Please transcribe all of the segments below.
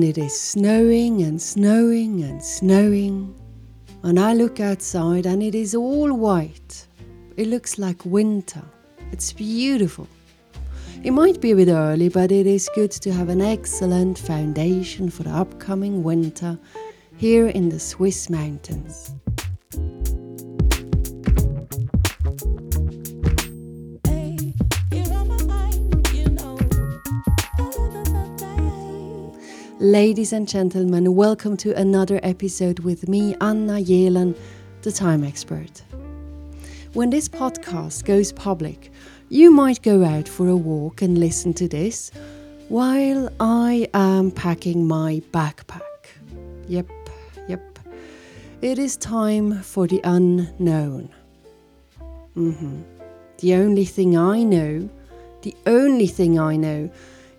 and it is snowing and snowing and snowing. And I look outside and it is all white. It looks like winter. It's beautiful. It might be a bit early, but it is good to have an excellent foundation for the upcoming winter here in the Swiss mountains. Ladies and gentlemen, welcome to another episode with me, Anna Jelen, the time expert. When this podcast goes public, you might go out for a walk and listen to this while I am packing my backpack. Yep, yep. It is time for the unknown. Mm-hmm. The only thing I know, the only thing I know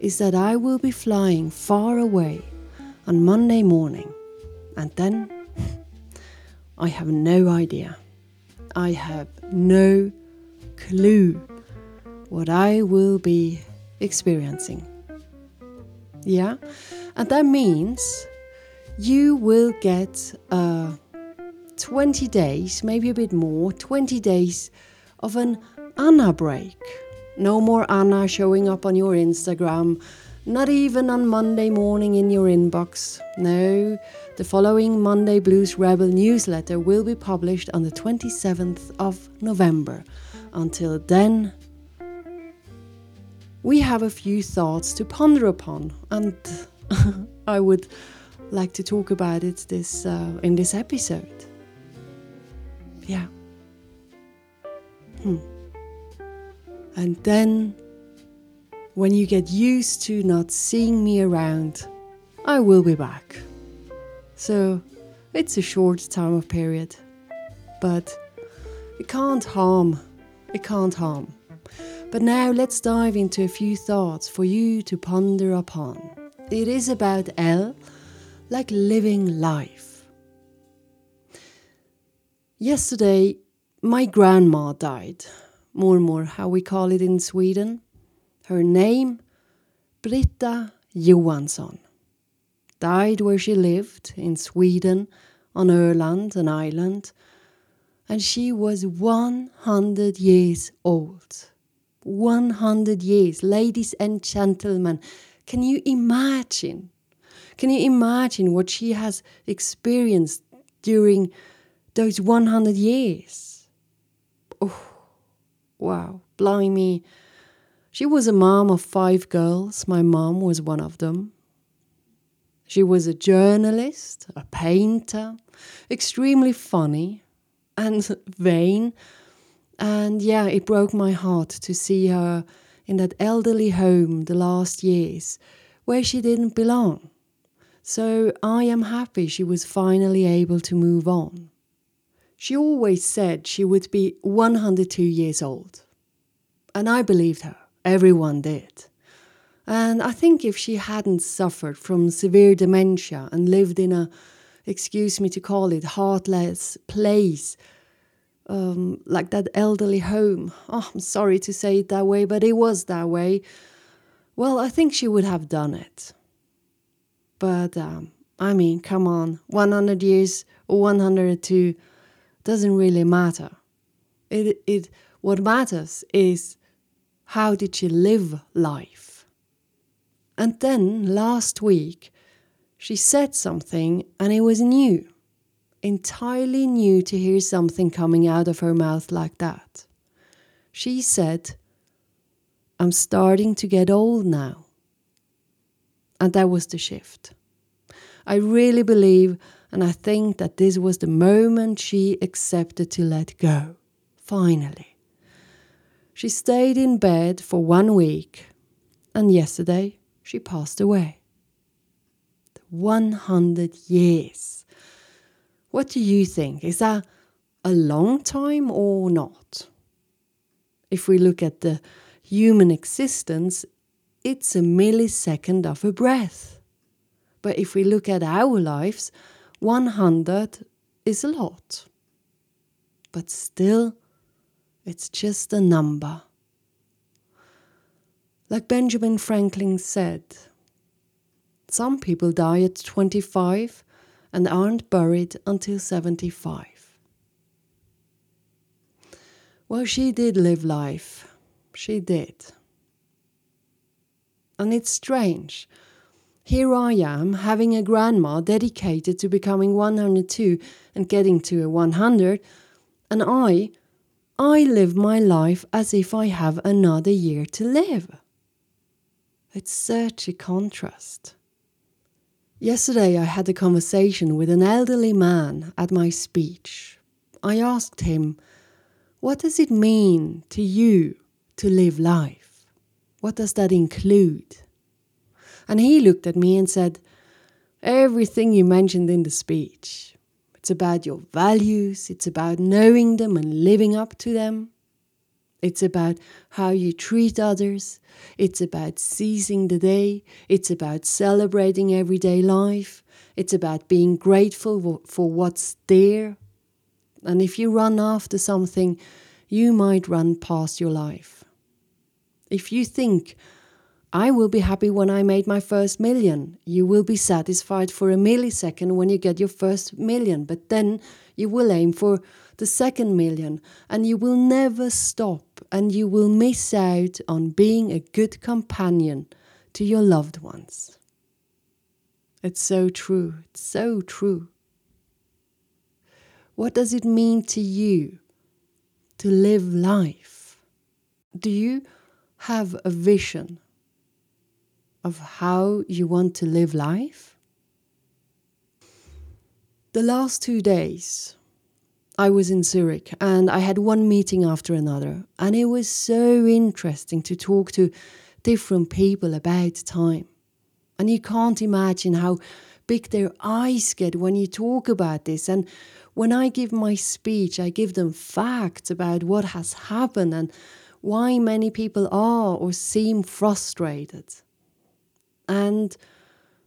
is that I will be flying far away on Monday morning. And then I have no idea. I have no clue what I will be experiencing. Yeah? And that means you will get uh, 20 days, maybe a bit more, 20 days of an Anna break. No more Anna showing up on your Instagram, not even on Monday morning in your inbox. No, the following Monday Blues Rebel newsletter will be published on the 27th of November. Until then, we have a few thoughts to ponder upon, and I would like to talk about it this uh, in this episode. Yeah. Hmm. And then, when you get used to not seeing me around, I will be back. So, it's a short time of period, but it can't harm. It can't harm. But now let's dive into a few thoughts for you to ponder upon. It is about L, like living life. Yesterday, my grandma died mormor, how we call it in Sweden. Her name, Britta Johansson. Died where she lived, in Sweden, on Öland, an island, and she was 100 years old. 100 years. Ladies and gentlemen, can you imagine? Can you imagine what she has experienced during those 100 years? Oh, Wow, blimey. She was a mom of five girls. My mom was one of them. She was a journalist, a painter, extremely funny and vain. And yeah, it broke my heart to see her in that elderly home the last years where she didn't belong. So I am happy she was finally able to move on. She always said she would be 102 years old. And I believed her. Everyone did. And I think if she hadn't suffered from severe dementia and lived in a, excuse me to call it, heartless place, um, like that elderly home, oh, I'm sorry to say it that way, but it was that way, well, I think she would have done it. But, um, I mean, come on, 100 years or 102 doesn't really matter. It, it, what matters is how did she live life? And then last week, she said something and it was new. Entirely new to hear something coming out of her mouth like that. She said, I'm starting to get old now. And that was the shift. I really believe and I think that this was the moment she accepted to let go. Finally. She stayed in bed for one week, and yesterday she passed away. 100 years. What do you think? Is that a long time or not? If we look at the human existence, it's a millisecond of a breath. But if we look at our lives, 100 is a lot. But still, it's just a number. Like Benjamin Franklin said, Some people die at 25 and aren't buried until 75. Well, she did live life. She did. And it's strange. Here I am having a grandma dedicated to becoming 102 and getting to a 100, and I, I live my life as if I have another year to live. It's such a contrast. Yesterday, I had a conversation with an elderly man at my speech. I asked him, What does it mean to you to live life? What does that include? And he looked at me and said, Everything you mentioned in the speech. It's about your values, it's about knowing them and living up to them. It's about how you treat others. It's about seizing the day. It's about celebrating everyday life. It's about being grateful for what's there. And if you run after something, you might run past your life. If you think, I will be happy when I made my first million, you will be satisfied for a millisecond when you get your first million, but then you will aim for the second million, and you will never stop, and you will miss out on being a good companion to your loved ones. It's so true, it's so true. What does it mean to you to live life? Do you have a vision of how you want to live life? The last two days, I was in Zurich and I had one meeting after another, and it was so interesting to talk to different people about time. And you can't imagine how big their eyes get when you talk about this. And when I give my speech, I give them facts about what has happened and why many people are or seem frustrated. And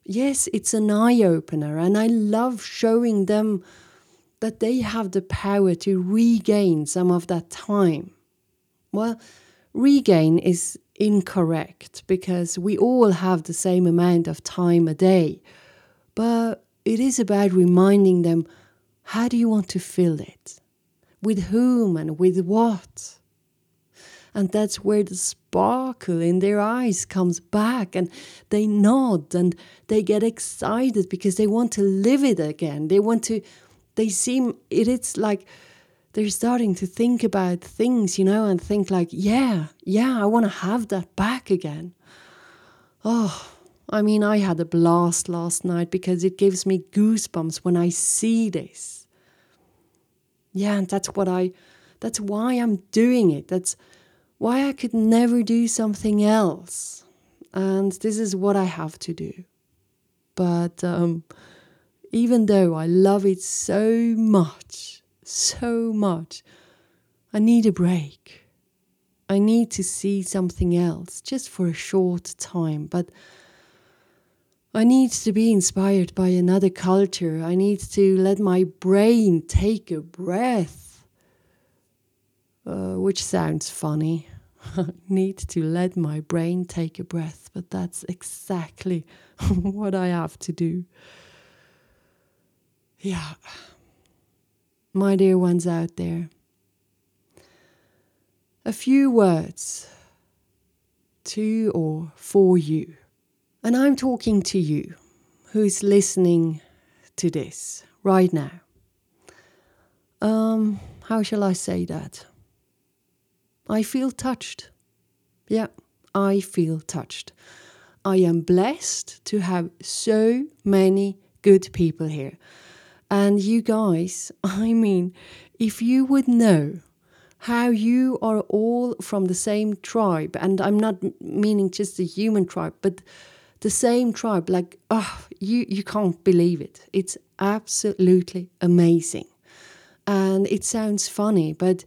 yes, it's an eye opener, and I love showing them that they have the power to regain some of that time. Well, regain is incorrect because we all have the same amount of time a day. But it is about reminding them how do you want to fill it? With whom and with what? And that's where the sparkle in their eyes comes back and they nod and they get excited because they want to live it again. They want to they seem it is like they're starting to think about things, you know, and think like, yeah, yeah, I want to have that back again. Oh, I mean, I had a blast last night because it gives me goosebumps when I see this. Yeah, and that's what I that's why I'm doing it. That's why I could never do something else. And this is what I have to do. But um even though I love it so much, so much, I need a break. I need to see something else just for a short time, but I need to be inspired by another culture. I need to let my brain take a breath, uh, which sounds funny. need to let my brain take a breath, but that's exactly what I have to do. Yeah. My dear ones out there, a few words to or for you. And I'm talking to you who's listening to this right now. Um, how shall I say that? I feel touched. Yeah, I feel touched. I am blessed to have so many good people here. And you guys, I mean, if you would know how you are all from the same tribe, and I'm not meaning just the human tribe, but the same tribe, like, oh, you, you can't believe it. It's absolutely amazing. And it sounds funny, but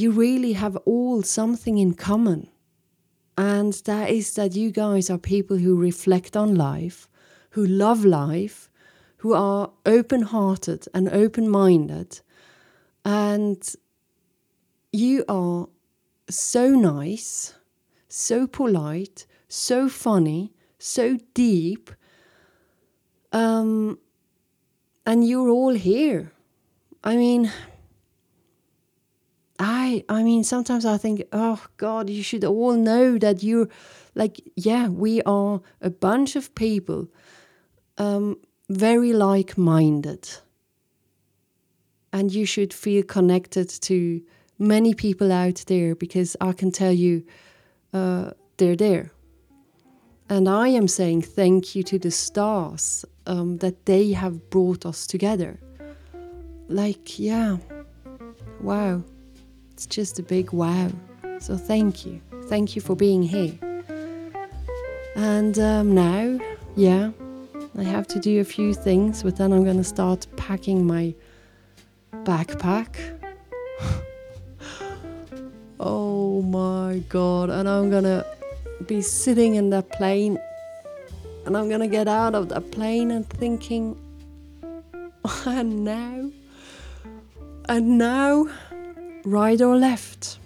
you really have all something in common. And that is that you guys are people who reflect on life, who love life, who are open hearted and open minded. And you are so nice, so polite, so funny, so deep, Um, and you're all here. I mean, I I mean sometimes I think, oh God, you should all know that you're like, yeah, we are a bunch of people, um, very like-minded, and you should feel connected to many people out there because I can tell you, uh, they're there. And I am saying thank you to the stars um, that they have brought us together. Like, yeah, wow. It's just a big wow. So thank you. Thank you for being here. And um, now, yeah, I have to do a few things, but then I'm going to start packing my backpack. oh my god. And I'm going to be sitting in that plane and I'm going to get out of the plane and thinking, and now, and now right or left,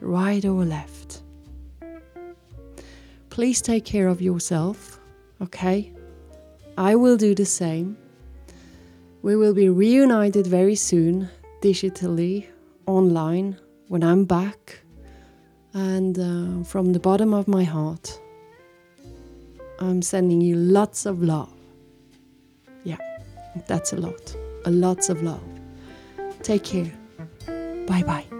right or left. Please take care of yourself, okay? I will do the same. We will be reunited very soon, digitally, online, when I'm back. And uh, from the bottom of my heart, I'm sending you lots of love. Yeah, that's a lot. A lots of love. Take care. Bye bye.